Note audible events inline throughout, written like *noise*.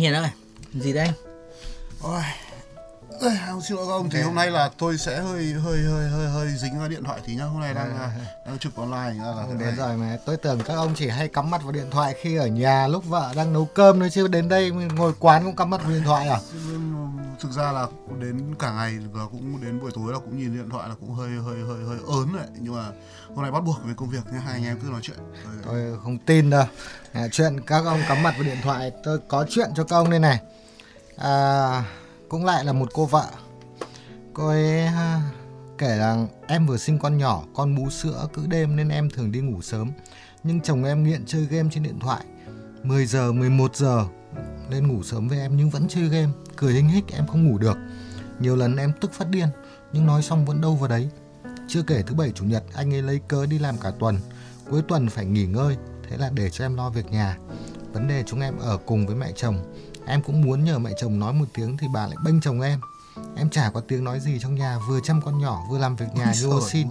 Hiền ơi gì đây anh? Ôi, Ôi, xin lỗi các ông thì hôm nay là tôi sẽ hơi hơi hơi hơi hơi dính vào điện thoại tí nhá. Hôm nay đang à, đang trực online ra là đến rồi mà tôi tưởng các ông chỉ hay cắm mặt vào điện thoại khi ở nhà lúc vợ đang nấu cơm thôi chứ đến đây ngồi quán cũng cắm mặt vào điện thoại à thực ra là đến cả ngày và cũng đến buổi tối là cũng nhìn điện thoại là cũng hơi hơi hơi hơi ớn đấy. Nhưng mà hôm nay bắt buộc với công việc nha hai anh em cứ nói chuyện. Tôi không tin đâu. À, chuyện các ông cắm mặt vào điện thoại tôi có chuyện cho các ông đây này. À, cũng lại là một cô vợ. Cô ấy à, kể rằng em vừa sinh con nhỏ con bú sữa cứ đêm nên em thường đi ngủ sớm. Nhưng chồng em nghiện chơi game trên điện thoại. 10 giờ 11 giờ lên ngủ sớm với em nhưng vẫn chơi game cười hinh hích em không ngủ được. Nhiều lần em tức phát điên nhưng nói xong vẫn đâu vào đấy. Chưa kể thứ bảy chủ nhật anh ấy lấy cớ đi làm cả tuần. Cuối tuần phải nghỉ ngơi thế là để cho em lo việc nhà. Vấn đề chúng em ở cùng với mẹ chồng. Em cũng muốn nhờ mẹ chồng nói một tiếng thì bà lại bênh chồng em. Em chả có tiếng nói gì trong nhà vừa chăm con nhỏ vừa làm việc nhà như ô xin.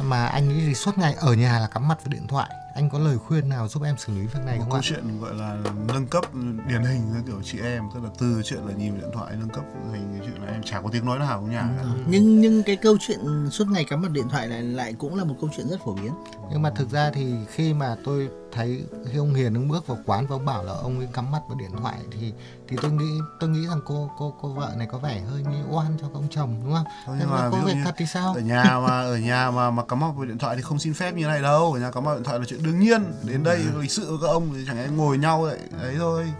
mà anh ấy thì suốt ngày ở nhà là cắm mặt vào điện thoại anh có lời khuyên nào giúp em xử lý việc này một không câu ạ? chuyện gọi là nâng cấp điển hình như kiểu chị em tức là từ chuyện là nhìn điện thoại nâng cấp thành cái chuyện là em chả có tiếng nói nào trong nhà cả. nhưng nhưng cái câu chuyện suốt ngày cắm mặt điện thoại lại lại cũng là một câu chuyện rất phổ biến Nhưng mà thực ra thì khi mà tôi thấy khi ông Hiền ông bước vào quán và ông bảo là ông ấy cắm mặt vào điện thoại thì thì tôi nghĩ tôi nghĩ rằng cô cô cô vợ này có vẻ hơi nghi oan cho ông chồng đúng không? Thôi, Nhưng mà cô việc thật thì sao? ở nhà mà ở nhà mà mà cắm mặt vào điện thoại thì không xin phép như này đâu ở nhà cắm mặt vào điện thoại là chuyện đương nhiên đến đây Ừ. lịch sự với các ông thì chẳng lẽ ngồi nhau vậy đấy thôi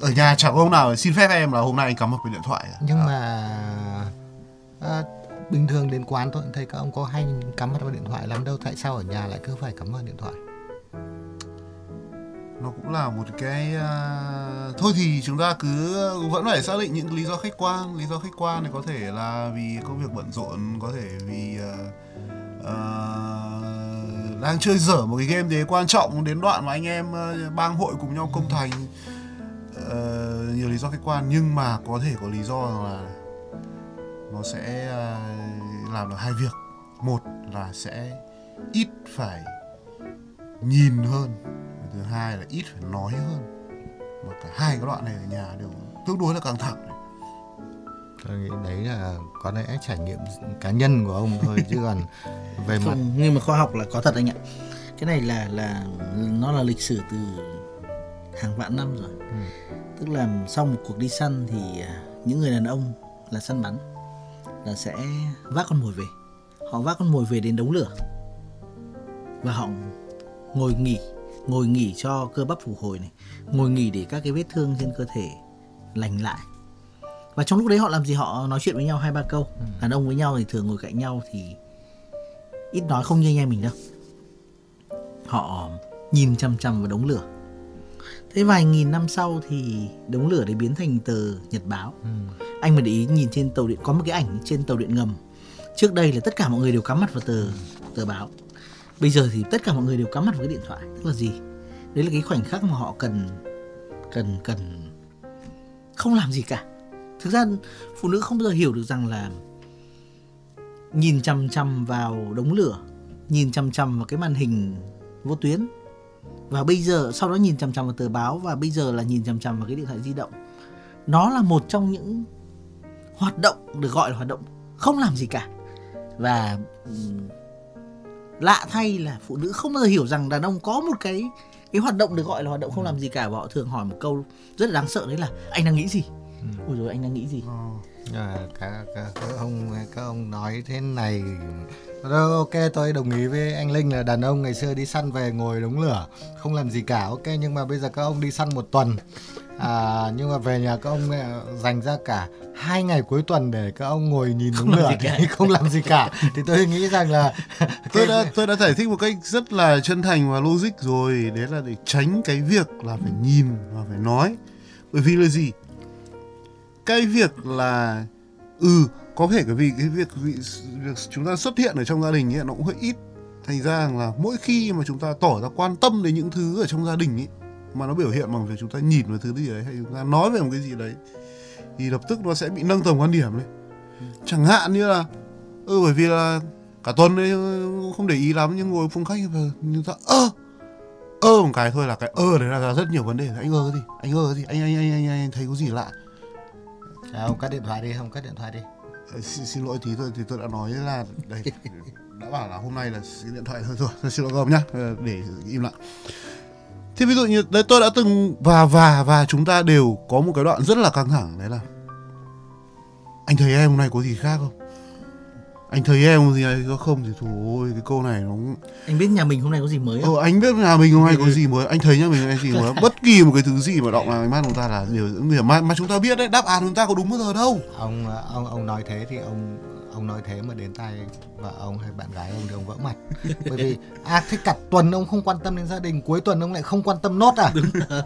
ở nhà chẳng có ông nào xin phép em là hôm nay anh cắm mặt vào điện thoại à? Nhưng mà à, bình thường đến quán tôi cũng thấy các ông có hay cắm mặt vào điện thoại lắm đâu tại sao ở nhà lại cứ phải cắm vào điện thoại? Nó cũng là một cái uh... thôi thì chúng ta cứ vẫn phải xác định những lý do khách quan lý do khách quan này có thể là vì công việc bận rộn có thể vì uh, uh, đang chơi dở một cái game gì đấy quan trọng đến đoạn mà anh em uh, bang hội cùng nhau công thành. Uh, nhiều lý do khách quan nhưng mà có thể có lý do là nó sẽ uh, làm được hai việc. Một là sẽ ít phải nhìn hơn thứ hai là ít phải nói hơn. Mà cả hai cái đoạn này ở nhà đều tương đối là căng thẳng. Tôi nghĩ đấy là có lẽ trải nghiệm cá nhân của ông thôi chứ còn về mặt không nhưng mà khoa học là có thật anh ạ. Cái này là là nó là lịch sử từ hàng vạn năm rồi. Tức là sau một cuộc đi săn thì à, những người đàn ông là săn bắn là sẽ vác con mồi về. Họ vác con mồi về đến đống lửa. Và họ ngồi nghỉ ngồi nghỉ cho cơ bắp phục hồi này ngồi nghỉ để các cái vết thương trên cơ thể lành lại. Và trong lúc đấy họ làm gì? Họ nói chuyện với nhau hai ba câu. Đàn ông với nhau thì thường ngồi cạnh nhau thì ít nói không như anh em mình đâu. Họ nhìn chằm chằm vào đống lửa. Thế vài nghìn năm sau thì đống lửa đấy biến thành tờ nhật báo. Anh mà để ý nhìn trên tàu điện có một cái ảnh trên tàu điện ngầm. Trước đây là tất cả mọi người đều cắm mặt vào tờ tờ báo bây giờ thì tất cả mọi người đều cắm mặt vào cái điện thoại, tức là gì? Đấy là cái khoảnh khắc mà họ cần cần cần không làm gì cả. Thực ra phụ nữ không bao giờ hiểu được rằng là nhìn chằm chằm vào đống lửa, nhìn chằm chằm vào cái màn hình vô tuyến, và bây giờ, sau đó nhìn chằm chằm vào tờ báo, và bây giờ là nhìn chằm chằm vào cái điện thoại di động. Nó là một trong những hoạt động, được gọi là hoạt động không làm gì cả. Và lạ thay là phụ nữ không bao giờ hiểu rằng đàn ông có một cái cái hoạt động được gọi là hoạt động không làm gì cả và họ thường hỏi một câu rất là đáng sợ đấy là anh đang nghĩ gì? Ôi rồi anh đang nghĩ gì? À, các, các, các ông các ông nói thế này. Rồi, ok tôi đồng ý với anh Linh là đàn ông ngày xưa đi săn về ngồi đống lửa không làm gì cả ok nhưng mà bây giờ các ông đi săn một tuần à, nhưng mà về nhà các ông à, dành ra cả hai ngày cuối tuần để các ông ngồi nhìn đống lửa thì *laughs* không làm gì cả. Thì tôi nghĩ rằng là *laughs* tôi đã tôi đã giải thích một cách rất là chân thành và logic rồi. Đấy là để tránh cái việc là phải nhìn và phải nói. Bởi vì là gì? Cái việc là ừ có thể cái vì cái việc, việc việc chúng ta xuất hiện ở trong gia đình ấy nó cũng hơi ít. Thành ra là mỗi khi mà chúng ta tỏ ra quan tâm đến những thứ ở trong gia đình ấy mà nó biểu hiện bằng việc chúng ta nhìn vào thứ gì đấy hay chúng ta nói về một cái gì đấy thì lập tức nó sẽ bị nâng tầm quan điểm lên. Chẳng hạn như là ừ bởi vì là cả tuần đấy không để ý lắm nhưng ngồi phòng khách và chúng ta ơ ơ một cái thôi là cái ơ đấy là rất nhiều vấn đề. Anh ơ gì? Anh ơ gì? Anh anh anh anh, anh thấy có gì lạ? À, ông cắt điện thoại đi không cắt điện thoại đi. Ờ, xin, xin lỗi tí thôi thì tôi đã nói là đây *laughs* đã bảo là hôm nay là điện thoại thôi rồi xin lỗi các ông nhá Ờ, để im lặng thế ví dụ như đấy tôi đã từng và và và chúng ta đều có một cái đoạn rất là căng thẳng đấy là anh thấy em hôm nay có gì khác không? Anh thấy em có gì hay không? Thì thôi ôi cái câu này nó anh biết nhà mình hôm nay có gì mới không? Ờ, anh biết nhà mình hôm nay có *laughs* gì mới anh thấy nhà mình có gì mới bất kỳ một cái thứ gì mà động vào mắt chúng ta là điều mà, mà chúng ta biết đấy đáp án chúng ta có đúng bao giờ đâu. Ông ông ông nói thế thì ông ông nói thế mà đến tay vợ ông hay bạn gái ông thì ông vỡ mặt. *laughs* Bởi vì à thế cả tuần ông không quan tâm đến gia đình cuối tuần ông lại không quan tâm nốt à? *laughs*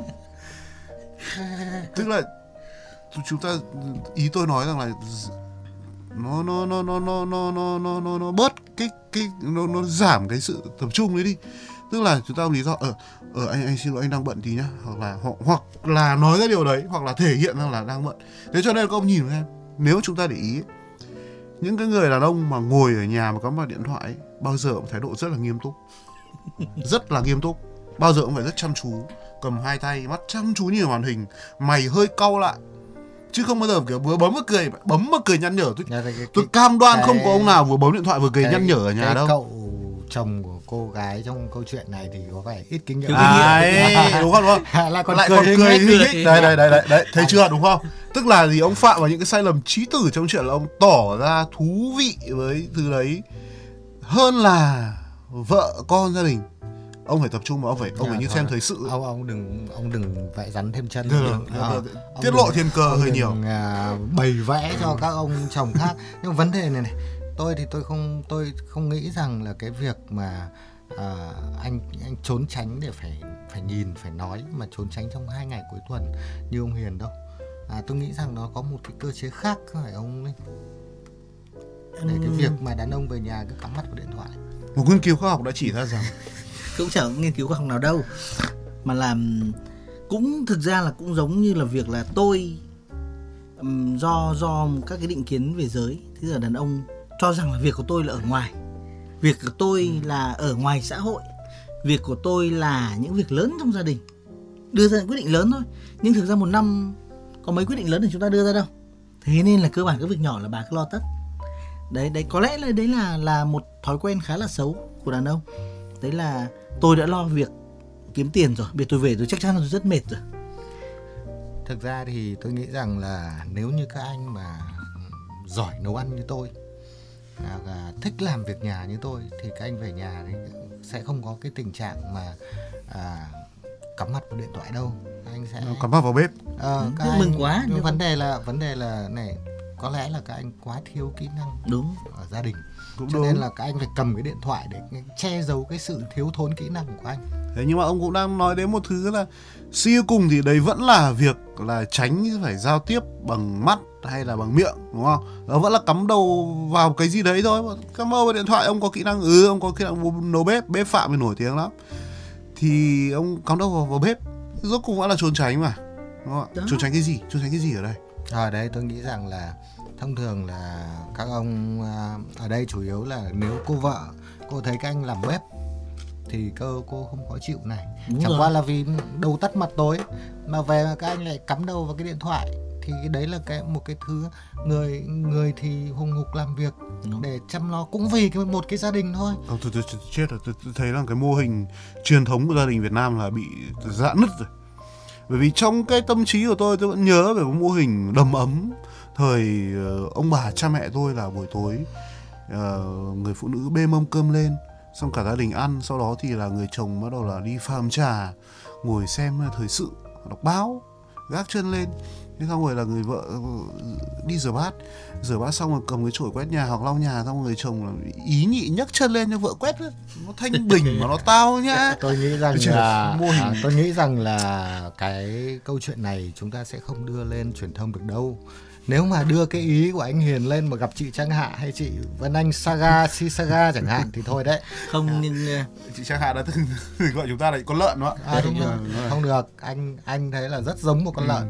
Tức là chúng ta ý tôi nói rằng là nó nó nó nó nó nó nó nó nó, nó bớt cái cái nó nó giảm cái sự tập trung đấy đi. Tức là chúng ta lý do ở ở anh anh xin lỗi anh đang bận tí nhá. Hoặc là hoặc, hoặc là nói cái điều đấy hoặc là thể hiện rằng là đang bận. Thế cho nên các ông nhìn em nếu chúng ta để ý những cái người đàn ông mà ngồi ở nhà mà cắm vào điện thoại ấy, bao giờ cũng thái độ rất là nghiêm túc. *laughs* Rất là nghiêm túc. Bao giờ cũng phải rất chăm chú. Cầm hai tay mắt chăm chú nhìn vào màn hình. Mày hơi cau lại. Chứ không bao giờ kiểu vừa bấm vừa cười bấm mà cười nhăn nhở. Tôi, Nhà, cái, cái, tôi cam đoan cái- không có ông nào vừa bấm điện thoại vừa cười cái- nhăn nhở ở nhà đâu. cậu chồng của cô gái trong câu chuyện này thì có vẻ ít kinh nghiệm. Kinh nghiệm. Đấy, đúng không? Đúng không? lại còn lại cười còn hình cười ấy. hình ấy. đấy đấy đấy đấy đấy thấy chưa đúng không? Tức là gì? Ông phạm vào những cái sai lầm trí tử trong chuyện là ông tỏ ra thú vị với thứ đấy. Hơn là vợ con gia đình. Ông phải tập trung vào ông phải ông phải như Thôi, xem thời sự. Ông ông đừng ông đừng vẽ rắn thêm chân Được, được, ờ, được. ông tiết lộ thiên cơ ông hơi đừng, nhiều. à, bày vẽ cho các ông chồng khác. Nhưng vấn đề này này tôi thì tôi không tôi không nghĩ rằng là cái việc mà à, anh anh trốn tránh để phải phải nhìn phải nói mà trốn tránh trong hai ngày cuối tuần như ông Hiền đâu. À, tôi nghĩ rằng nó có một cái cơ chế khác phải ông Linh để cái việc mà đàn ông về nhà cứ cắm mắt vào điện thoại. Một nghiên cứu khoa học đã chỉ ra rằng *laughs* cũng chẳng nghiên cứu khoa học nào đâu. Mà làm cũng thực ra là cũng giống như là việc là tôi ừm, do do các cái định kiến về giới thế là đàn ông cho rằng là việc của tôi là ở ngoài. Việc của tôi là ở ngoài xã hội. Việc của tôi là những việc lớn trong gia đình. Đưa ra những quyết định lớn thôi. Nhưng thực ra một năm có mấy quyết định lớn thì chúng ta đưa ra đâu. Thế nên là cơ bản các việc nhỏ là bà cứ lo tất. Đấy đấy có lẽ là đấy là là một thói quen khá là xấu của đàn ông. Đấy là tôi đã lo việc kiếm tiền rồi. Việc tôi về tôi chắc chắn là tôi rất mệt rồi. Thực ra thì tôi nghĩ rằng là nếu như các anh mà giỏi nấu ăn như tôi à, và thích làm việc nhà như tôi thì các anh về nhà thì sẽ không có cái tình trạng mà à, cắm mặt vào điện thoại đâu. Các anh sẽ cắm vào vào bếp. Ờ, Ừ, các anh, mừng quá, nhưng nhưng- vấn đề là vấn đề là này có lẽ là các anh quá thiếu kỹ năng đúng. ở gia đình. Cũng cho đúng. nên là các anh phải cầm cái điện thoại để che giấu cái sự thiếu thốn kỹ năng của anh Thế nhưng mà ông cũng đang nói đến một thứ là suy cùng thì đấy vẫn là việc là tránh phải giao tiếp bằng mắt hay là bằng miệng đúng không? Nó vẫn là cắm đầu vào cái gì đấy thôi. Cắm đầu vào điện thoại ông có kỹ năng ừ ông có kỹ năng nấu bếp, bếp phạm thì nổi tiếng lắm. Thì ông cắm đầu vào, vào bếp rốt cuộc vẫn là trốn tránh mà. Đúng không? Đó. Trốn tránh cái gì? Trốn tránh cái gì ở đây? ở đây tôi nghĩ rằng là thông thường là các ông à, ở đây chủ yếu là nếu cô vợ cô thấy các anh làm bếp thì cơ cô không khó chịu này Đúng chẳng rồi. qua là vì đầu tắt mặt tối mà về mà các anh lại cắm đầu vào cái điện thoại thì cái đấy là cái một cái thứ người người thì hùng hục làm việc Đúng. để chăm lo cũng vì cái một cái gia đình thôi Không, tôi, tôi, tôi chết rồi, tôi, tôi thấy là cái mô hình truyền thống của gia đình Việt Nam là bị dạn nứt rồi. Bởi vì trong cái tâm trí của tôi, tôi vẫn nhớ về một mô hình đầm ấm thời ờ, ông bà cha mẹ tôi là buổi tối ờ, người phụ nữ bê mâm cơm lên, xong cả gia đình ăn, sau đó thì là người chồng bắt đầu là đi pha trà, ngồi xem thời sự, đọc báo, gác chân lên. Thế xong rồi là người vợ ờ, đi rửa bát rửa bát xong rồi cầm cái chổi quét nhà hoặc lau nhà xong rồi người chồng là ý nhị nhấc chân lên cho vợ quét nó thanh *laughs* bình mà nó tao nhá tôi nghĩ rằng là là mô hình. à, tôi nghĩ rằng là cái câu chuyện này chúng ta sẽ không đưa lên truyền thông được đâu nếu mà đưa cái ý của anh Hiền lên mà gặp chị Trang Hạ hay chị Vân Anh Saga Si Saga chẳng hạn thì thôi đấy. Không nhưng ờ, chị Trang Hạ đã từng *laughs* gọi chúng ta là con lợn đó à, đúng Đúng rồi. không được anh anh thấy là rất giống một con lợn.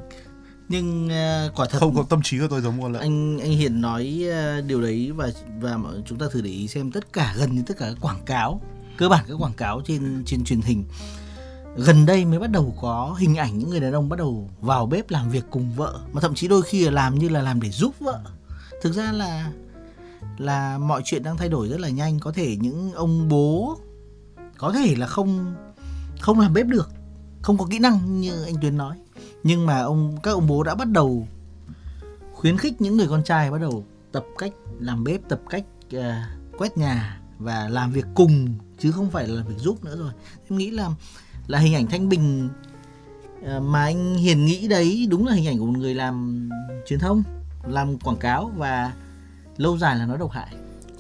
Nhưng ờ, quả thật không có tâm trí của tôi giống con lợn. anh anh Hiền nói ờ, điều đấy và và chúng ta thử để ý xem tất cả gần như tất cả các quảng cáo cơ bản các quảng cáo trên trên truyền hình gần đây mới bắt đầu có hình ảnh những người đàn ông bắt đầu vào bếp làm việc cùng vợ mà thậm chí đôi khi là làm như là làm để giúp vợ. Thực ra là là mọi chuyện đang thay đổi rất là nhanh. Có thể những ông bố có thể là không không làm bếp được không có kỹ năng như anh Tuyến nói. Nhưng mà ông các ông bố đã bắt đầu khuyến khích những người con trai bắt đầu tập cách làm bếp tập cách uh, quét nhà và làm việc cùng chứ không phải là làm việc giúp nữa rồi. Em nghĩ là là hình ảnh thanh bình uh, mà anh hiền nghĩ đấy đúng là hình ảnh của một người làm truyền thông làm quảng cáo và lâu dài là nó độc hại.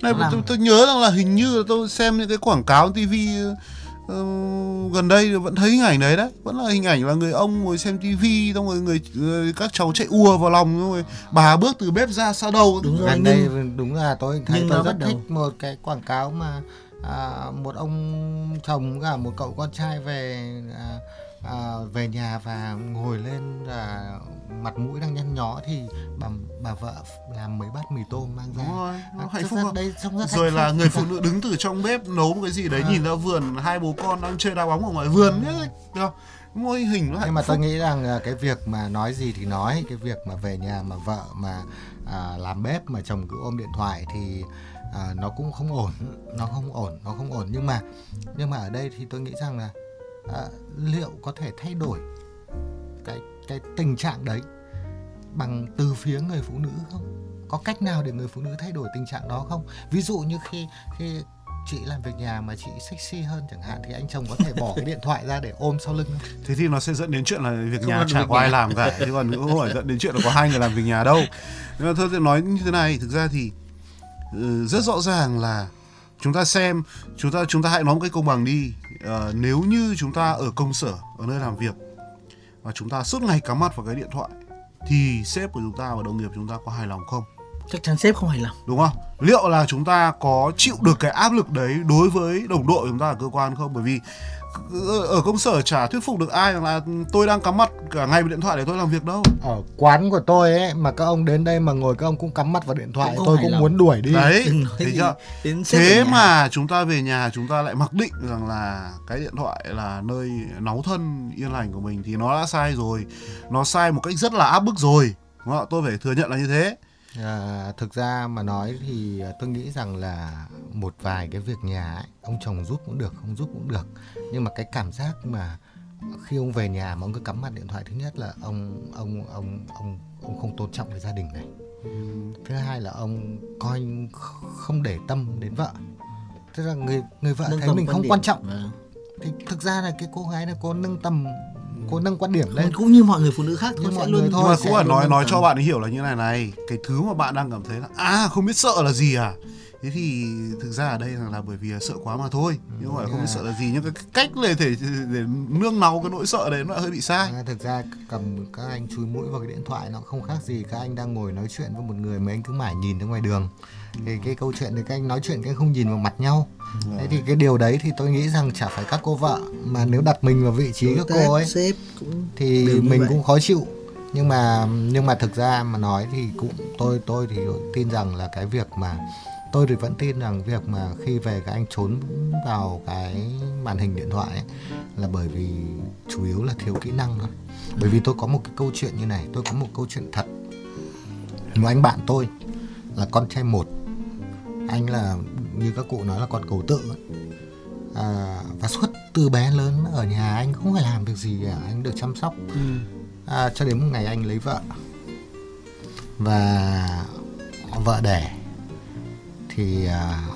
Này, làm... tôi, tôi nhớ rằng là hình như là tôi xem những cái quảng cáo TV uh, gần đây vẫn thấy hình ảnh đấy đấy. Vẫn là hình ảnh là người ông ngồi xem tivi xong rồi người, người các cháu chạy ùa vào lòng xong rồi bà bước từ bếp ra sau đầu. Đúng rồi gần đây đúng là tôi thấy tôi rất thích một cái quảng cáo mà à, một ông chồng cả một cậu con trai về à, à, về nhà và ngồi lên và mặt mũi đang nhăn nhó thì bà bà vợ làm mấy bát mì tôm mang ra. Đúng rồi, nó hạnh phúc đây Rồi là người phụ nữ đứng từ trong bếp nấu một cái gì đấy à. nhìn ra vườn hai bố con đang chơi đá bóng ở ngoài vườn nhá. Được môi hình nó nhưng mà tôi nghĩ rằng à, cái việc mà nói gì thì nói cái việc mà về nhà mà vợ mà à, làm bếp mà chồng cứ ôm điện thoại thì à, nó cũng không ổn nó không ổn nó không ổn. Nhưng mà nhưng mà ở đây thì tôi nghĩ rằng là à, liệu có thể thay đổi cái cái tình trạng đấy bằng từ phía người phụ nữ không? Có cách nào để người phụ nữ thay đổi tình trạng đó không? Ví dụ như khi khi chị làm việc nhà mà chị sexy hơn chẳng hạn thì anh chồng có thể bỏ cái điện thoại ra để ôm sau lưng. Thế thì nó sẽ dẫn đến chuyện là việc nhà chả có ai làm cả. Chứ còn không phải dẫn đến chuyện là có hai người làm việc nhà đâu. Nhưng mà thôi nói như thế này. Thực ra thì rất rõ ràng là chúng ta xem chúng ta chúng ta hãy nói một cái công bằng đi. À, nếu như chúng ta ở công sở ở nơi làm việc và chúng ta suốt ngày cắm mặt vào cái điện thoại thì sếp của chúng ta và đồng nghiệp chúng ta có hài lòng không? Chắc chắn sếp không hài lòng. Đúng không? Liệu là chúng ta có chịu được cái áp lực đấy đối với đồng đội chúng ta ở cơ quan không? Bởi vì ở công sở chả thuyết phục được ai rằng là tôi đang cắm mặt cả ngày vào điện thoại để tôi làm việc đâu. Ở quán của tôi ấy mà các ông đến đây mà ngồi các ông cũng cắm mặt vào điện thoại cũng tôi cũng lòng. muốn đuổi đi. Đấy thấy chưa? thế mà chúng ta về nhà chúng ta lại mặc định rằng là cái điện thoại là nơi náu thân yên lành của mình thì nó đã sai rồi. Nó sai một cách rất là áp bức rồi. Đúng không? tôi phải thừa nhận là như thế À, thực ra mà nói thì tôi nghĩ rằng là một vài cái việc nhà ấy, ông chồng giúp cũng được, không giúp cũng được. Nhưng mà cái cảm giác mà khi ông về nhà mà ông cứ cắm mặt điện thoại thứ nhất là ông ông ông ông ông không tôn trọng cái gia đình này. Thứ hai là ông coi không để tâm đến vợ. Tức là người người vợ nâng thấy mình không điểm. quan trọng. À. Thì thực ra là cái cô gái này cô nâng tầm cô nâng quan điểm lên. Cũng như mọi người phụ nữ khác thôi sẽ luôn thôi cũng là nói nói cho bạn ấy hiểu là như này này cái thứ mà bạn đang cảm thấy là à không biết sợ là gì à? Thế thì thực ra ở đây là, là bởi vì sợ quá mà thôi nhưng phải không biết sợ là gì nhưng cái cách để thể để nương náu cái nỗi sợ đấy nó hơi bị sai. À, thực ra cầm các anh chui mũi vào cái điện thoại nó không khác gì các anh đang ngồi nói chuyện với một người mà anh cứ mãi nhìn ra ngoài đường thì cái câu chuyện thì các anh nói chuyện các anh không nhìn vào mặt nhau. Thế thì cái điều đấy thì tôi nghĩ rằng chả phải các cô vợ mà nếu đặt mình vào vị trí các cô ấy sếp cũng thì mình cũng khó chịu. Nhưng mà nhưng mà thực ra mà nói thì cũng tôi tôi thì tin rằng là cái việc mà tôi thì vẫn tin rằng việc mà khi về các anh trốn vào cái màn hình điện thoại ấy, là bởi vì chủ yếu là thiếu kỹ năng thôi. Bởi vì tôi có một cái câu chuyện như này tôi có một câu chuyện thật. Một anh bạn tôi là con trai một anh là như các cụ nói là con cầu tự à, và suốt từ bé lớn ở nhà anh không phải làm việc gì cả anh được chăm sóc. Ừ. à, cho đến một ngày anh lấy vợ. Và vợ đẻ thì à,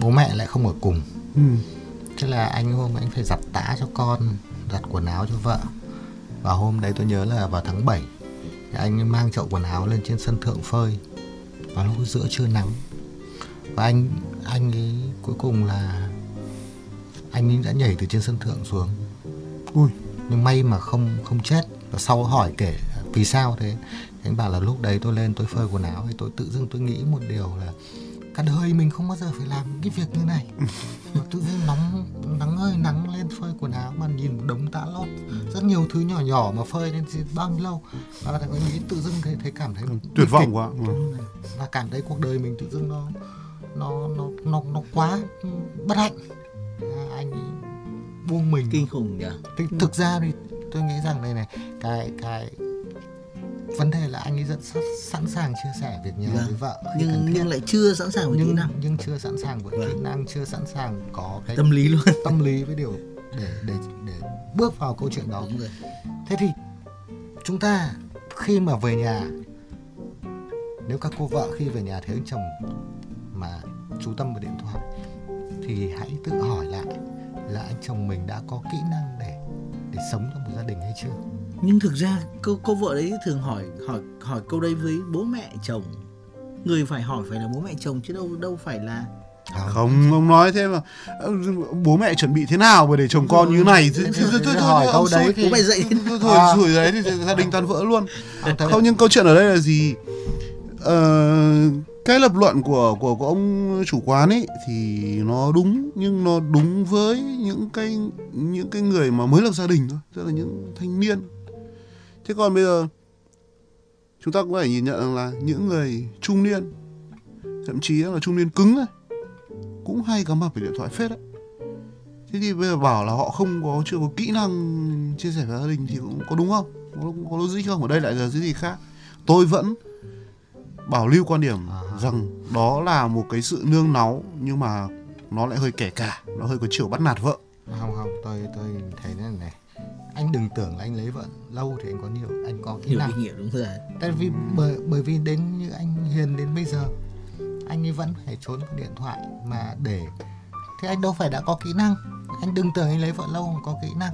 bố mẹ lại không ở cùng. Ừ. thế là anh hôm anh phải giặt tã cho con giặt quần áo cho vợ. Và hôm đấy tôi nhớ là vào tháng 7 anh mang chậu quần áo lên trên sân thượng phơi vào lúc giữa trưa nắng. Và anh anh ấy cuối cùng là anh ấy đã nhảy từ trên sân thượng xuống. Ui. Nhưng may mà không không chết. Và sau hỏi kể vì sao thế anh bảo là lúc đấy tôi lên tôi phơi quần áo thì tôi tự dưng tôi nghĩ một điều là cả đời mình không bao giờ phải làm cái việc như này. *laughs* Mà tự dưng nóng nắng ơi nắng lên phơi quần áo mà nhìn một đống tã lót. Rất nhiều thứ nhỏ nhỏ mà phơi lên bao nhiêu lâu. Và anh nghĩ tự dưng thấy, thấy cảm thấy tuyệt vọng quá và cảm thấy cuộc đời mình tự dưng nó nó nó nó nó quá bất hạnh. À, anh ấy buông mình. Kinh khủng nhỉ? Thì thực ra thì tôi nghĩ rằng đây này cái cái vấn đề là anh ấy rất sẵn, sàng chia sẻ việc nhà Vâng. với vợ nhưng nhưng lại chưa sẵn sàng với kỹ nhưng năng. nhưng chưa sẵn sàng với Vâng. kỹ năng chưa sẵn sàng có cái tâm lý luôn. tâm lý với điều để để để bước vào câu chuyện đó. Đúng rồi. Thế thì chúng ta khi mà về nhà nếu các cô vợ khi về nhà thấy anh chồng mà chú tâm vào điện thoại thì hãy tự hỏi lại là anh chồng mình đã có kỹ năng để để sống trong một gia đình hay chưa nhưng thực ra cô cô vợ đấy thường hỏi hỏi hỏi câu đấy với bố mẹ chồng. Người phải hỏi phải là bố mẹ chồng chứ đâu đâu phải là không ông nói thế mà. Bố mẹ chuẩn bị thế nào mà để chồng con như này? Thì, thì, thì, thôi, thôi, hỏi thôi, câu đấy thì- bố mẹ dậy thôi thôi À. đấy thì gia đình tan vỡ luôn. Không nhưng câu chuyện ở đây là gì? Ờ, cái lập luận của của của ông chủ quán ấy thì nó đúng nhưng nó đúng với những cái những cái người mà mới lập gia đình thôi. Tức là những thanh niên thế còn bây giờ chúng ta cũng phải nhìn nhận rằng là những người trung niên thậm chí là trung niên cứng này cũng hay cắm mặt về điện thoại phết đấy. Thế thì bây giờ bảo là họ không có chưa có kỹ năng chia sẻ với gia đình thì cũng có đúng không? Có, có logic không? Ở đây lại là cái gì khác? Tôi vẫn bảo lưu quan điểm À. rằng đó là một cái sự nương náu nhưng mà nó lại hơi kẻ cả nó hơi có chiều bắt nạt vợ. Không không tôi tôi thấy thế này anh đừng tưởng là anh lấy vợ lâu thì anh có nhiều anh có kỹ năng nghiệm đúng rồi. Tại vì bởi bởi vì đến như anh Hiền đến bây giờ anh ấy vẫn phải trốn vào điện thoại mà để thế anh đâu phải đã có kỹ năng. Anh đừng tưởng anh lấy vợ lâu mà có kỹ năng.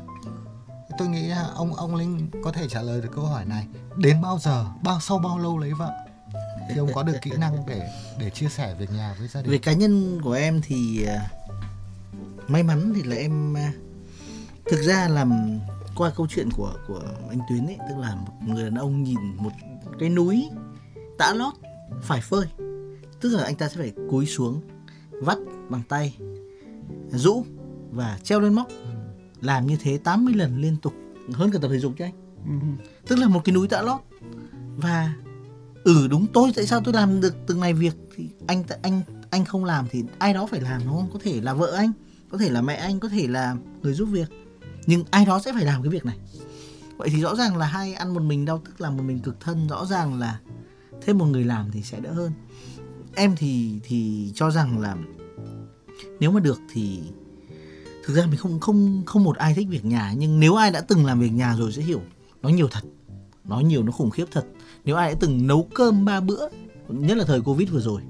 Tôi nghĩ là ông ông Linh có thể trả lời được câu hỏi này. Đến bao giờ bao sau bao lâu lấy vợ thì ông có được kỹ năng để để chia sẻ việc nhà với gia đình? Về cá nhân của em thì à, may mắn thì là em à, thực ra là qua câu chuyện của của anh Tuyến ấy tức là một người đàn ông nhìn một cái núi tã lót phải phơi. Tức là anh ta sẽ phải cúi xuống vắt bằng tay rũ và treo lên móc. Làm như thế 80 lần liên tục hơn cả tập thể dục chứ anh. Tức là một cái núi tã lót. Và ừ đúng tôi tại sao tôi làm được từng này việc thì anh anh anh không làm thì ai đó phải làm đúng không? Có thể là vợ anh có thể là mẹ anh có thể là người giúp việc nhưng ai đó sẽ phải làm cái việc này. Vậy thì rõ ràng là hai ăn một mình đau tức là một mình cực thân, rõ ràng là thêm một người làm thì sẽ đỡ hơn. Em thì thì cho rằng là nếu mà được thì thực ra mình không không không một ai thích việc nhà, nhưng nếu ai đã từng làm việc nhà rồi sẽ hiểu, nó nhiều thật, nó nhiều, nó khủng khiếp thật. Nếu ai đã từng nấu cơm ba bữa, nhất là thời covid vừa rồi,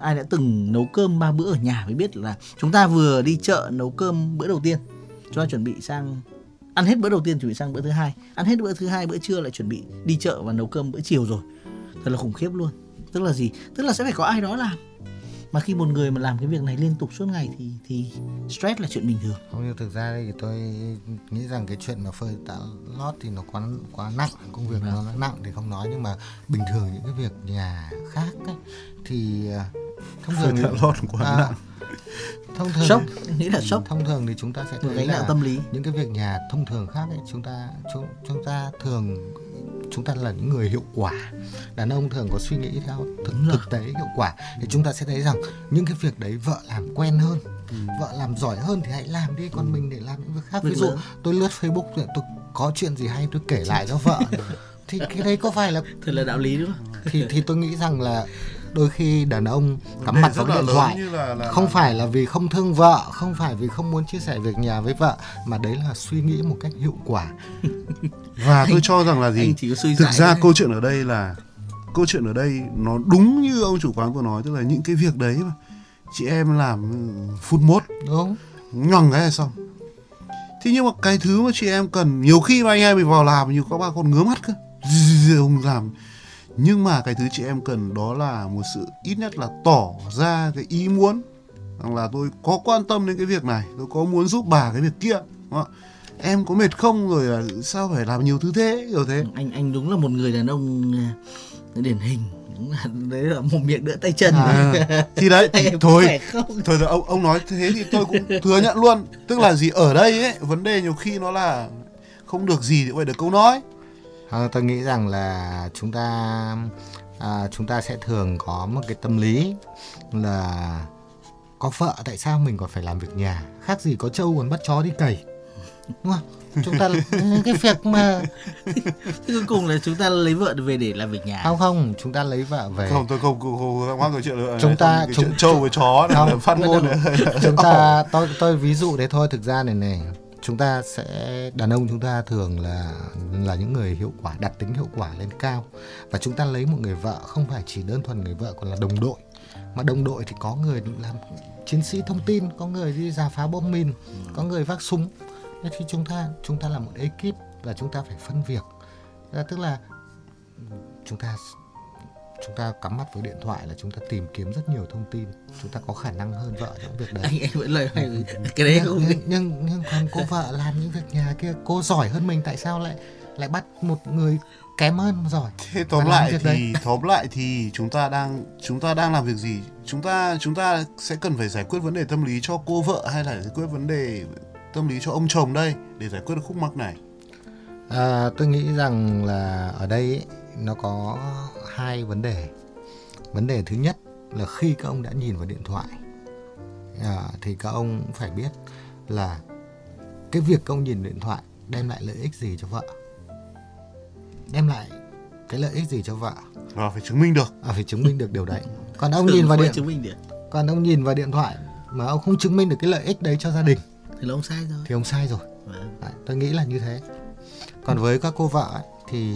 ai đã từng nấu cơm ba bữa ở nhà mới biết là chúng ta vừa đi chợ nấu cơm bữa đầu tiên chúng ta chuẩn bị sang ăn hết bữa đầu tiên chuẩn bị sang bữa thứ hai. Ăn hết bữa thứ hai bữa trưa lại chuẩn bị đi chợ và nấu cơm bữa chiều rồi. Thật là khủng khiếp luôn. Tức là gì? Tức là sẽ phải có ai đó làm. Mà khi một người mà làm cái việc này liên tục suốt ngày thì thì stress là chuyện bình thường. Không nhưng thực ra đây thì tôi nghĩ rằng cái chuyện mà phơi tạ lót thì nó quá quá nặng công việc nó nặng thì không nói. Nhưng mà bình thường những cái việc nhà khác ấy, thì à, thông thường Phơi tạ lót quá à, nặng. Thông thường sốc nghĩ là sốc. Thông thường thì chúng ta sẽ thấy gánh nặng tâm lý. những cái việc nhà thông thường khác ấy chúng ta chúng, chúng ta thường chúng ta là những người hiệu quả. Đàn ông thường có suy nghĩ theo thực, thực tế hiệu quả. Thì chúng ta sẽ thấy rằng những cái việc đấy vợ làm quen hơn vợ làm giỏi hơn thì hãy làm đi còn mình để làm những việc khác. Ví dụ tôi lướt facebook tôi có chuyện gì hay tôi kể lại cho vợ. *laughs* Thì cái đấy có phải là thật là đạo lý đúng không? Thì thì tôi nghĩ rằng là đôi khi đàn ông cắm mặt vào điện thoại như là- là- không là- phải là vì không thương vợ không phải vì không muốn chia sẻ việc nhà với vợ mà đấy là suy nghĩ một cách hiệu quả. *laughs* Và tôi cho rằng là gì? anh thực ra thôi. câu chuyện ở đây là câu chuyện ở đây nó đúng như ông chủ quán vừa nói tức là những cái việc đấy mà chị em làm ừ, phút mốt. Đúng nhằng cái là xong. Thế nhưng mà cái thứ mà chị em cần nhiều khi mà anh em mình vào làm nhiều các bà còn ngứa mắt cơ. Không làm nhưng mà cái thứ chị em cần đó là một sự ít nhất là tỏ ra cái ý muốn rằng là tôi có quan tâm đến cái việc này tôi có muốn giúp bà cái việc kia. Đúng không? em có mệt không rồi là sao phải làm nhiều thứ thế kiểu thế? Anh anh đúng là một người đàn ông à, điển hình. Đúng là đấy là một miệng đỡ tay chân. À, thì đấy *laughs* thì thôi thôi rồi ông ông nói thế thì tôi cũng thừa nhận luôn. Tức là gì ở đây ấy vấn đề nhiều khi nó là không được gì thì phải được câu nói Ờ, tôi nghĩ rằng là chúng ta à, chúng ta sẽ thường có một cái tâm lý là có vợ tại sao mình còn phải làm việc nhà? Khác gì có trâu còn bắt chó đi cày đúng không? Chúng ta *laughs* cái việc mà Thế cuối cùng là chúng ta lấy vợ về để làm việc nhà. không không chúng ta lấy vợ về. Không tôi không không không không nói chuyện nữa Chúng ta- chúng- trâu với chó này Không, phát ngôn chúng ta *laughs* tôi tôi ví dụ đấy thôi thực ra này này chúng ta sẽ, đàn ông chúng ta thường là là những người hiệu quả, đặt tính hiệu quả lên cao. Và chúng ta lấy một người vợ, không phải chỉ đơn thuần người vợ còn là đồng đội. Mà đồng đội thì có người làm chiến sĩ thông tin, có người đi giả phá bom mìn, có người vác súng. Thế thì chúng ta chúng ta là một ekip và chúng ta phải phân việc. Tức là chúng ta chúng ta cắm mặt với điện thoại là chúng ta tìm kiếm rất nhiều thông tin. Chúng ta có khả năng hơn vợ trong việc đấy. Anh anh vẫn lời hay cái đấy không nhưng, nhưng nhưng còn cô vợ làm những việc nhà kia cô giỏi hơn mình tại sao lại lại bắt một người kém hơn mà giỏi? Thế tóm lại thì tóm lại thì chúng ta đang chúng ta đang làm việc gì? Chúng ta chúng ta sẽ cần phải giải quyết vấn đề tâm lý cho cô vợ hay là giải quyết vấn đề tâm lý cho ông chồng đây để giải quyết được khúc mắc này? À, tôi nghĩ rằng là ở đây ấy, nó có hai vấn đề. Vấn đề thứ nhất là khi các ông đã nhìn vào điện thoại à, thì các ông phải biết là cái việc các ông nhìn điện thoại đem lại lợi ích gì cho vợ? Đem lại cái lợi ích gì cho vợ? Và phải chứng minh được. À, phải chứng minh được điều đấy. *laughs* Còn ông nhìn vào điện chứng minh được. còn ông nhìn vào điện thoại mà ông không chứng minh được cái lợi ích đấy cho gia đình Thì là ông sai rồi. thì ông sai rồi. Vâng. đấy, tôi nghĩ là như thế. Còn với các cô vợ ấy, thì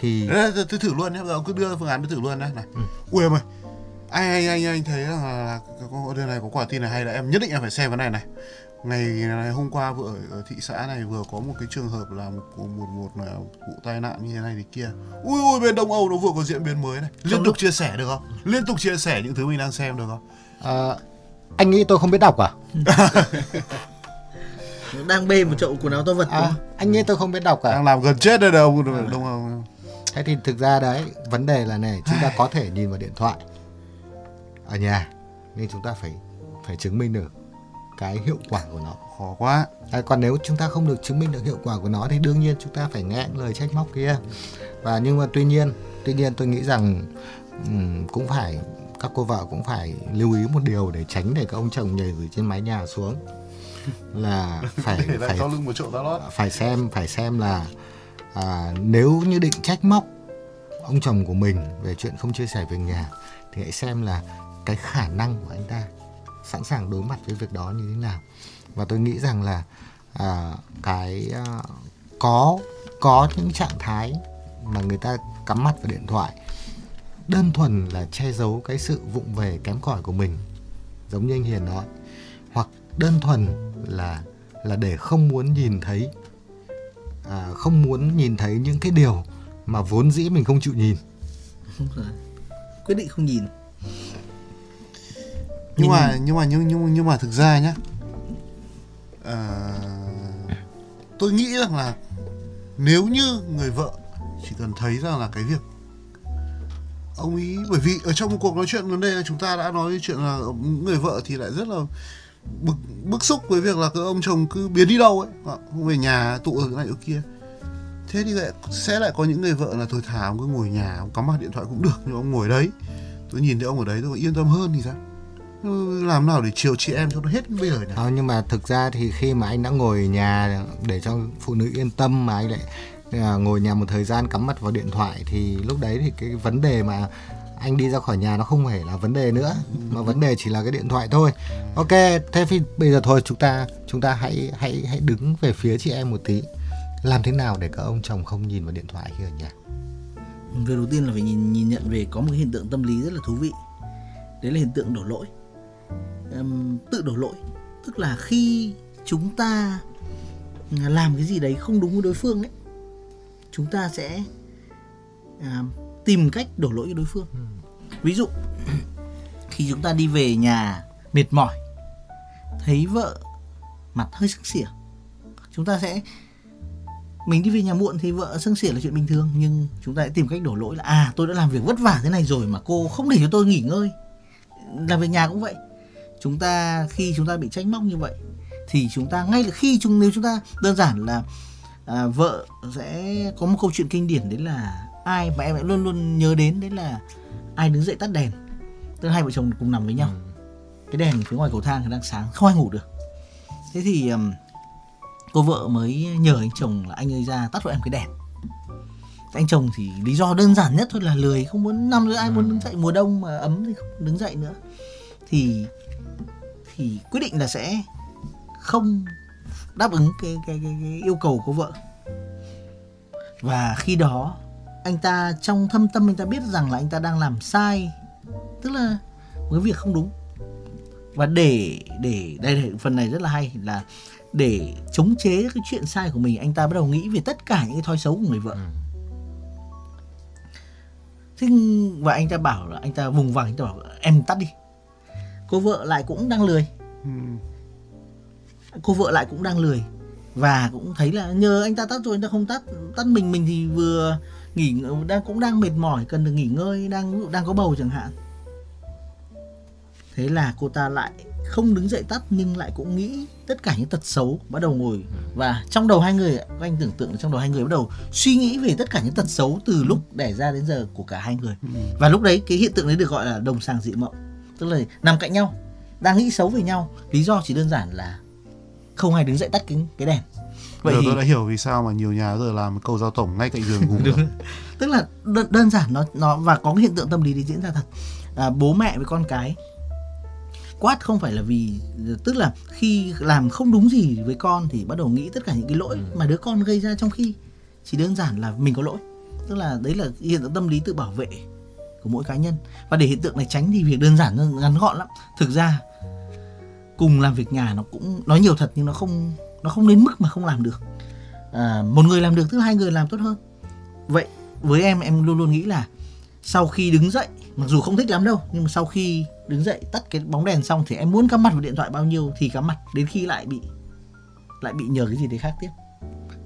thì tôi, tôi thử luôn nhé. Cứ đưa phương án tôi thử luôn đấy này. Ừ. ui em ơi. Anh anh anh anh thấy là, là có đơn này có quả tin này hay là em nhất định em phải xem cái này này. Ngày này hôm qua vừa ở, ở thị xã này vừa có một cái trường hợp là một một một, một vụ tai nạn như thế này thì kia. Ui ui bên đông âu nó vừa có diễn biến mới này. Liên tục chia sẻ được không? Liên tục chia sẻ những thứ mình đang xem được không? Ờ, anh nghĩ tôi không biết đọc à? *laughs* Đang bê một chậu quần áo to vật à à. anh nghĩ tôi không biết đọc à? Đang làm gần chết rồi đâu đông âu thế thì thực ra đấy vấn đề là này chúng ta có thể nhìn vào điện thoại. Ở nhà nhưng chúng ta phải phải chứng minh được cái hiệu quả của nó. Khó quá. À, còn nếu chúng ta không được chứng minh được hiệu quả của nó thì đương nhiên chúng ta phải nghe lời trách móc kia. Và nhưng mà tuy nhiên tuy nhiên tôi nghĩ rằng ừm, cũng phải các cô vợ cũng phải lưu ý một điều để tránh để các ông chồng nhảy từ trên mái nhà xuống. Là *laughs* phải phải lưng một chỗ phải xem phải xem là à, nếu như định trách móc ông chồng của mình về chuyện không chia sẻ việc nhà thì hãy xem là cái khả năng của anh ta sẵn sàng đối mặt với việc đó như thế nào. Và tôi nghĩ rằng là à, cái à, có có những trạng thái mà người ta cắm mặt vào điện thoại đơn thuần là che giấu cái sự vụng về kém cỏi của mình giống như anh Hiền nói hoặc đơn thuần là là để không muốn nhìn thấy à, không muốn nhìn thấy những cái điều mà vốn dĩ mình không chịu nhìn Đúng rồi. Quyết định không nhìn. nhưng mà nhưng mà nhưng nhưng nhưng mà thực ra nhá ờ, tôi nghĩ rằng là nếu như người vợ chỉ cần thấy rằng là cái việc ông ý bởi vì ở trong một cuộc nói chuyện gần đây là chúng ta đã nói chuyện là người vợ thì lại rất là bực bức xúc với việc là cái ông chồng cứ biến đi đâu ấy. Không về nhà tụ ở này ở kia. Thế thì lại sẽ lại có những người vợ là thôi thà ông cứ ngồi nhà ông cắm mặt điện thoại cũng được nhưng ông ngồi đấy. Tôi nhìn thấy ông ở đấy tôi yên tâm hơn thì sao? Làm nào để chiều chị em cho nó hết bây giờ này Không, ờ, nhưng mà thực ra thì khi mà anh đã ngồi ở nhà để cho phụ nữ yên tâm mà anh lại à, ngồi nhà một thời gian cắm mặt vào điện thoại thì lúc đấy thì cái vấn đề mà anh đi ra khỏi nhà nó không phải là vấn đề nữa mà vấn đề chỉ là cái điện thoại thôi ok thế thì bây giờ thôi chúng ta chúng ta hãy hãy hãy đứng về phía chị em một tí làm thế nào để các ông chồng không nhìn vào điện thoại khi ở nhà Việc đầu tiên là phải nhìn nhìn nhận về có một cái hiện tượng tâm lý rất là thú vị. Đấy là hiện tượng đổ lỗi. Ừm, tự đổ lỗi, tức là khi chúng ta làm cái gì đấy không đúng với đối phương ấy, chúng ta sẽ à, tìm cách đổ lỗi cho đối phương. Ví dụ khi chúng ta đi về nhà mệt mỏi, thấy vợ mặt hơi sưng xỉa, chúng ta sẽ mình đi về nhà muộn thì vợ sưng xỉa là chuyện bình thường nhưng chúng ta sẽ tìm cách đổ lỗi là à tôi đã làm việc vất vả thế này rồi mà cô không để cho tôi nghỉ ngơi. Làm về nhà cũng vậy. Chúng ta khi chúng ta bị trách móc như vậy thì chúng ta ngay là khi chúng nếu chúng ta đơn giản là à, vợ sẽ có một câu chuyện kinh điển đấy là ai mà em lại luôn luôn nhớ đến đấy là ai đứng dậy tắt đèn. Tức là hai vợ chồng cùng nằm với nhau. Cái đèn phía ngoài cầu thang thì đang sáng không ai ngủ được. Thế thì um, cô vợ mới nhờ anh chồng là anh ơi ra tắt hộ em cái đèn. Anh chồng thì lý do đơn giản nhất thôi là lười không muốn nằm nữa ai muốn đứng dậy mùa đông mà ấm thì không đứng dậy nữa. Thì thì quyết định là sẽ không đáp ứng cái cái cái, cái yêu cầu của vợ. Và khi đó anh ta trong thâm tâm anh ta biết rằng là anh ta đang làm sai. Tức là một cái việc không đúng. Và để để đây, đây phần này rất là hay là để chống chế cái chuyện sai của mình anh ta bắt đầu nghĩ về tất cả những cái thói xấu của người vợ. Ừ. thế và anh ta bảo là anh ta vùng vằng anh ta bảo em tắt đi. Cô vợ lại cũng đang lười. Ừ. cô vợ lại cũng đang lười. Và cũng thấy là nhờ anh ta tắt rồi anh ta không tắt tắt mình mình thì vừa nghỉ ng- đang cũng đang mệt mỏi cần được nghỉ ngơi đang đang có bầu chẳng hạn. Thế là cô ta lại không đứng dậy tắt nhưng lại cũng nghĩ tất cả những tật xấu bắt đầu ngồi. Và trong đầu hai người các anh tưởng tượng trong đầu hai người bắt đầu suy nghĩ về tất cả những tật xấu từ lúc đẻ ra đến giờ của cả hai người. Và lúc đấy cái hiện tượng đấy được gọi là đồng sàng dị mộng. Tức là nằm cạnh nhau đang nghĩ xấu về nhau. Lý do chỉ đơn giản là không ai đứng dậy tắt cái cái đèn vậy Giờ thì tôi đã hiểu vì sao mà nhiều nhà giờ làm cầu giao tổng ngay cạnh giường ngủ. *laughs* Tức là đơn, đơn giản nó nó và có cái hiện tượng tâm lý đấy diễn ra thật. À, bố mẹ với con cái quát không phải là vì tức là khi làm không đúng gì với con thì bắt đầu nghĩ tất cả những cái lỗi mà đứa con gây ra trong khi. Chỉ đơn giản là mình có lỗi. Tức là đấy là hiện tượng tâm lý tự bảo vệ của mỗi cá nhân. Và để hiện tượng này tránh thì việc đơn giản ngắn gọn lắm. Thực ra cùng làm việc nhà nó cũng nói nhiều thật nhưng nó không nó không đến mức mà không làm được. À, một người làm được tức là hai người làm tốt hơn. Vậy với em em luôn luôn nghĩ là sau khi đứng dậy mặc dù không thích lắm đâu nhưng mà sau khi đứng dậy tắt cái bóng đèn xong thì em muốn cắm mặt vào điện thoại bao nhiêu thì cắm mặt. Đến khi lại bị lại bị nhờ cái gì đấy khác tiếp.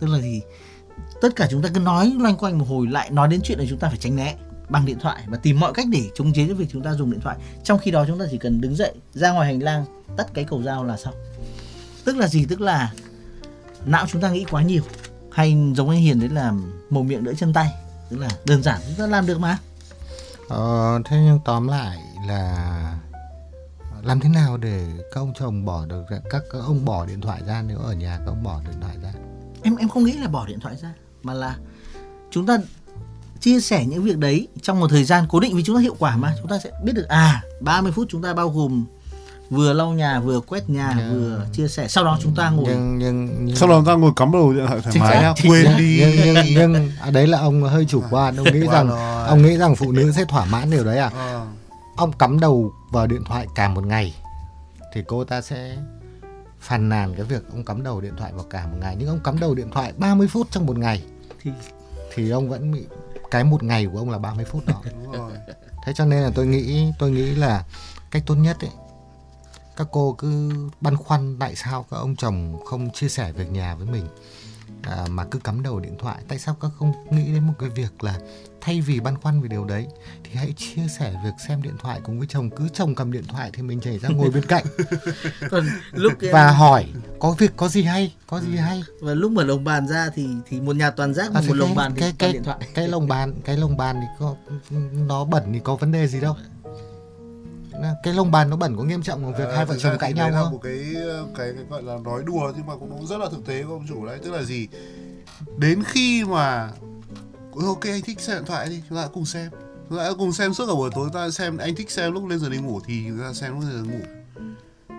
Tức là gì? Tất cả chúng ta cứ nói loanh quanh một hồi lại nói đến chuyện là chúng ta phải tránh né bằng điện thoại và tìm mọi cách để chống chế cái việc chúng ta dùng điện thoại. Trong khi đó chúng ta chỉ cần đứng dậy ra ngoài hành lang tắt cái cầu dao là xong. Tức là gì? Tức là não chúng ta nghĩ quá nhiều. Hay giống anh hiền đấy là mồm miệng đỡ chân tay tức là đơn giản chúng ta làm được mà. Ờ, thế nhưng tóm lại là làm thế nào để các ông chồng bỏ được các, các ông bỏ điện thoại ra nếu ở nhà các ông bỏ điện thoại ra? Em em không nghĩ là bỏ điện thoại ra mà là chúng ta chia sẻ những việc đấy trong một thời gian cố định vì chúng ta hiệu quả mà. Chúng ta sẽ biết được à 30 phút chúng ta bao gồm vừa lau nhà vừa quét nhà Yeah. vừa chia sẻ sau đó chúng ta ngồi nhưng nhưng, nhưng Sau đó ta ngồi cắm đầu điện thoại thoải mái nhá, quên xác. đi. nhưng nhưng nhưng à, đấy là ông hơi chủ quan ông nghĩ rằng rồi. ông nghĩ rằng phụ nữ sẽ thỏa mãn điều đấy à Ờ. ông cắm đầu vào điện thoại cả một ngày thì cô ta sẽ phàn nàn cái việc ông cắm đầu điện thoại vào cả một ngày nhưng ông cắm đầu điện thoại 30 phút trong một ngày thì thì ông vẫn bị cái một ngày của ông là 30 phút đó Đúng rồi. thế cho nên là tôi nghĩ tôi nghĩ là cách tốt nhất ấy các cô cứ băn khoăn tại sao các ông chồng không chia sẻ việc nhà với mình à, mà cứ cắm đầu điện thoại. Tại sao các không nghĩ đến một cái việc là thay vì băn khoăn về điều đấy thì hãy chia sẻ việc xem điện thoại cùng với chồng. Cứ chồng cầm điện thoại thì mình chảy ra ngồi bên cạnh. *laughs* Còn lúc em- và hỏi có việc có gì hay? Có gì hay? Và lúc mở lồng bàn ra thì thì một nhà toàn rác À, một lồng cái, bàn thì cái cái điện thoại cái lồng bàn cái lồng bàn thì có nó bẩn thì có vấn đề gì đâu cái lồng bàn nó bẩn có nghiêm trọng bằng việc Ờ, hai vợ chồng cãi nhau không? một cái, cái cái gọi là nói đùa nhưng mà cũng rất là thực tế của ông chủ đấy tức là gì? Đến khi mà "Ừ, ok anh thích xem điện thoại đi chúng ta cùng xem. Chúng ta cùng xem suốt cả buổi tối chúng ta xem anh thích xem lúc lên giờ đi ngủ thì chúng ta xem lúc lên giờ ngủ.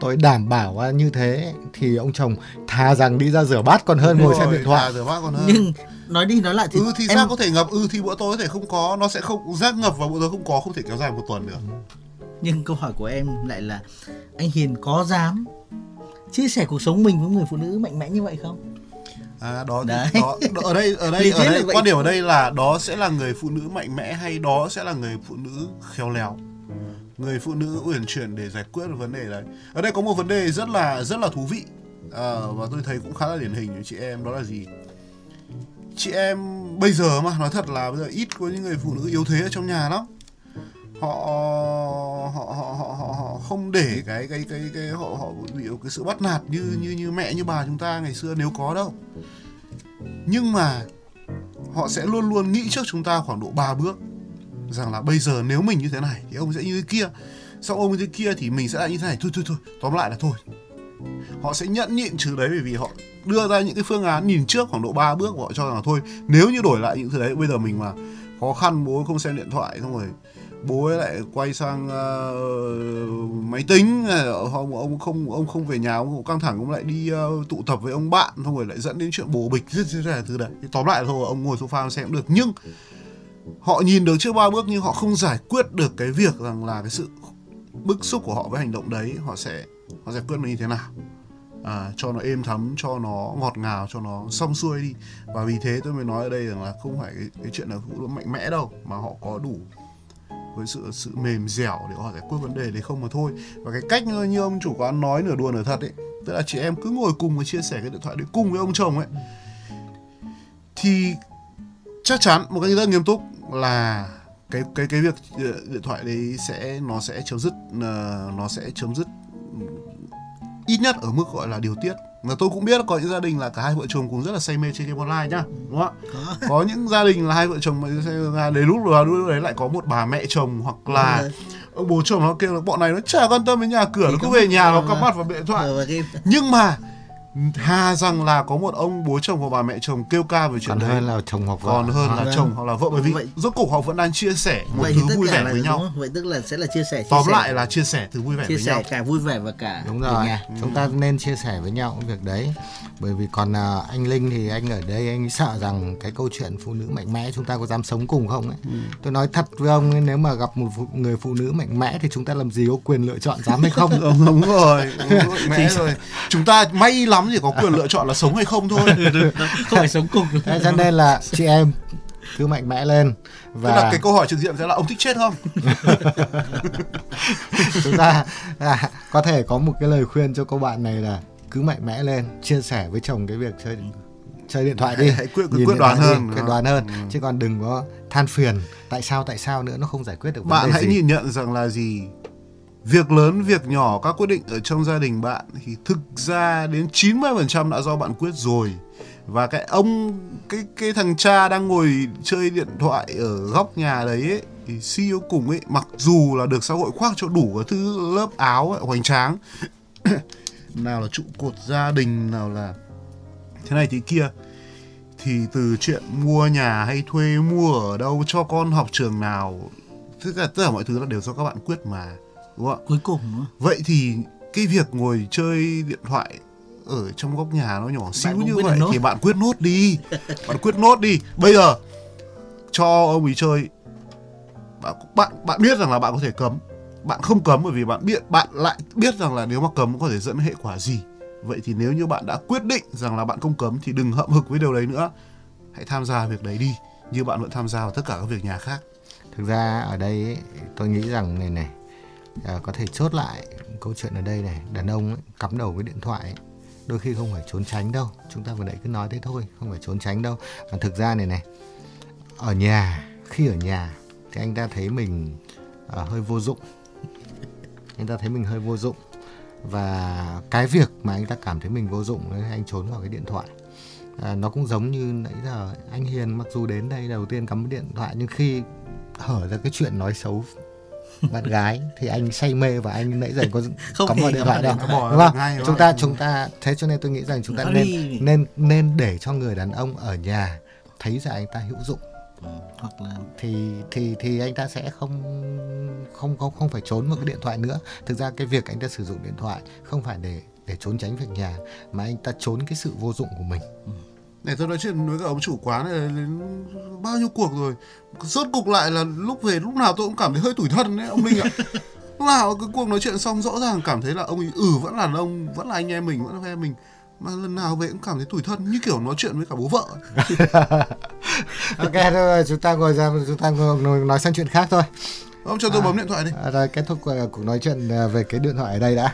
Tôi đảm bảo là như thế thì ông chồng thà rằng đi ra rửa bát còn hơn ngồi xem Rồi, điện thoại. à, rửa bát còn hơn. Nhưng nói đi nói lại thì ừ thì em rác có thể ngập? Ừ thì bữa tối có thể không có nó sẽ không rác ngập và bữa tối không có không thể kéo dài một tuần được nhưng câu hỏi của em lại là anh Hiền có dám chia sẻ cuộc sống mình với người phụ nữ mạnh mẽ như vậy không? À đó, Đấy. đó ở đây ở đây ở đây quan điểm ở đây là đó sẽ là người phụ nữ mạnh mẽ hay đó sẽ là người phụ nữ khéo léo? Người phụ nữ uyển chuyển để giải quyết vấn đề đấy. Ở đây có một vấn đề rất là rất là thú vị. À, và tôi thấy cũng khá là điển hình của chị em đó là gì? Chị em bây giờ mà nói thật là bây giờ ít có những người phụ nữ yếu thế ở trong nhà lắm họ họ họ họ họ, họ không để cái cái cái cái họ họ bị cái sự bắt nạt như như như mẹ như bà chúng ta ngày xưa nếu có đâu. Nhưng mà họ sẽ luôn luôn nghĩ trước chúng ta khoảng độ 3 bước rằng là bây giờ nếu mình như thế này thì ông sẽ như thế kia sau ông như thế kia thì mình sẽ lại như thế này. Thôi thôi thôi tóm lại là thôi. Họ sẽ nhẫn nhịn trừ đấy bởi vì họ đưa ra những cái phương án nhìn trước khoảng độ 3 bước họ cho rằng là thôi nếu như đổi lại những thứ đấy bây giờ mình mà khó khăn bố không xem điện thoại xong rồi bố ấy lại quay sang uh, máy tính ờ, ông ông không ông không về nhà ông căng thẳng ông lại đi uh, tụ tập với ông bạn xong rồi lại dẫn đến chuyện bồ bịch rất là thứ đấy. Tóm lại thôi ông ngồi sofa xem cũng được. Nhưng họ nhìn được trước ba bước nhưng họ không giải quyết được cái việc rằng là cái sự bức xúc của họ với hành động đấy họ sẽ họ giải quyết nó như thế nào. À, cho nó êm thấm cho nó ngọt ngào cho nó xong xuôi đi. Và vì thế tôi mới nói ở đây rằng là không phải cái, cái chuyện là phụ nữ mạnh mẽ đâu mà họ có đủ với sự sự mềm dẻo để họ giải quyết vấn đề đấy không mà thôi. Và cái cách như, như ông chủ quán nói nửa đùa nửa thật ấy tức là chị em cứ ngồi cùng và chia sẻ cái điện thoại đấy cùng với ông chồng ấy. Thì chắc chắn một cách rất nghiêm túc là cái cái cái việc ờ, điện thoại đấy sẽ nó sẽ chấm dứt ờ, nó sẽ chấm dứt ít nhất ở mức gọi là điều tiết. Mà tôi cũng biết có những gia đình là cả hai vợ chồng cũng rất là say mê chơi game online nhá đúng không ạ? Có. những gia đình là hai vợ chồng mà đến lúc rồi lúc đấy lại có một bà mẹ chồng hoặc là ông bố chồng nó kêu là bọn này nó chả quan tâm đến nhà cửa nó cứ về nhà nó cắm mặt vào điện thoại. Nhưng mà Hà rằng là có một ông bố chồng và bà mẹ chồng kêu ca về chuyện còn đấy. hơn là chồng hoặc vợ. Còn hơn là vâng. chồng hoặc là vợ bởi vì Vậy- rốt cuộc họ vẫn đang chia sẻ một vậy thứ vui vẻ với nhau. không? vậy tức là sẽ là chia sẻ chia tóm sẻ, lại là chia sẻ thứ vui vẻ chia với sẻ nhau. cả vui vẻ và cả đúng rồi. nhà. chúng ta nên chia sẻ với nhau cái việc đấy. Bởi vì còn à, anh linh thì anh ở đây anh sợ rằng cái câu chuyện phụ nữ mạnh mẽ chúng ta có dám sống cùng không ấy. Tôi nói thật với ông ấy, nếu mà gặp một phụ, người phụ nữ mạnh mẽ thì chúng ta làm gì có quyền lựa chọn dám hay không? *laughs* Đúng, đúng rồi. Đúng rồi, mẹ rồi. Chúng ta may lắm thì có quyền lựa chọn là sống hay không thôi. *laughs* Không phải sống cùng. Thế cho nên là chị em cứ mạnh mẽ lên tức là và cái câu hỏi trực diện sẽ là ông thích chết không? *laughs* Chúng ta à, có thể có một cái lời khuyên cho cô bạn này là cứ mạnh mẽ lên chia sẻ với chồng cái việc chơi chơi điện thoại đi. Hãy- hãy quyết- quyết điện đoán hơn, quyết đoán hơn? Ừ. chứ còn đừng có than phiền tại sao tại sao nữa nó không giải quyết được vấn bạn đề hãy gì. nhìn nhận rằng là gì việc lớn việc nhỏ các quyết định ở trong gia đình bạn thì thực ra đến 90% đã do bạn quyết rồi. Và cái ông cái cái thằng cha đang ngồi chơi điện thoại ở góc nhà đấy ấy, thì suy cho cùng ấy mặc dù là được xã hội khoác cho đủ cái thứ lớp áo ấy, hoành tráng *coughs* nào là trụ cột gia đình nào là thế này thế kia thì từ chuyện mua nhà hay thuê mua ở đâu cho con học trường nào tất cả tất cả mọi thứ là đều do các bạn quyết mà đúng không ạ? Cuối cùng nữa vậy thì cái việc ngồi chơi điện thoại ở trong góc nhà nó nhỏ xíu như vậy thì bạn quyết nốt đi. *laughs* Bạn quyết nốt đi. Bây giờ cho ông ấy chơi. Bạn bạn bạn biết rằng là bạn có thể cấm. Bạn không cấm bởi vì bạn biết bạn lại biết rằng là nếu mà cấm có thể dẫn đến hệ quả gì. Vậy thì nếu như bạn đã quyết định rằng là bạn không cấm thì đừng hậm hực với điều đấy nữa. Hãy tham gia việc đấy đi như bạn vẫn tham gia vào tất cả các việc nhà khác. Thực ra ở đây ấy, tôi nghĩ rằng này này à, có thể chốt lại câu chuyện ở đây này. Đàn ông ấy, cắm đầu với điện thoại ấy, đôi khi không phải trốn tránh đâu. Chúng ta vừa nãy cứ nói thế thôi không phải trốn tránh đâu. Mà thực ra này này ở nhà khi ở nhà thì anh ta thấy mình à, hơi vô dụng. Anh ta thấy mình hơi vô dụng. Và cái việc mà anh ta cảm thấy mình vô dụng ấy, anh trốn vào cái điện thoại. À, nó cũng giống như nãy giờ anh Hiền mặc dù đến đây đầu tiên cắm điện thoại nhưng khi hở ra cái chuyện nói xấu bạn gái thì anh say mê và anh nãy giờ có *laughs* Không cắm vào điện thoại đâu đúng không chúng ta chúng ta thế cho nên tôi nghĩ rằng chúng ta nên nên nên để cho người đàn ông ở nhà thấy rằng anh ta hữu dụng. Ừ, hoặc là thì thì thì anh ta sẽ không không không không phải trốn vào cái điện thoại nữa. Thực ra cái việc anh ta sử dụng điện thoại không phải để để trốn tránh việc nhà mà anh ta trốn cái sự vô dụng của mình Này tôi nói chuyện với cả ông chủ quán này đến bao nhiêu cuộc rồi? Rốt cục lại là lúc về lúc nào tôi cũng cảm thấy hơi tủi thân đấy ông Linh ạ. *laughs* Lúc nào cái cuộc nói chuyện xong rõ ràng cảm thấy là ông ấy ừ vẫn là ông Vẫn là anh em mình, vẫn là em mình. Mà lần nào về cũng cảm thấy tủi thân như kiểu nói chuyện với cả bố vợ *laughs* ok thôi chúng ta ngồi ra chúng ta ngồi nói sang chuyện khác thôi. Ông cho tôi bấm điện thoại đi. à, rồi kết thúc cuộc cuộc nói chuyện à, về cái điện thoại ở đây đã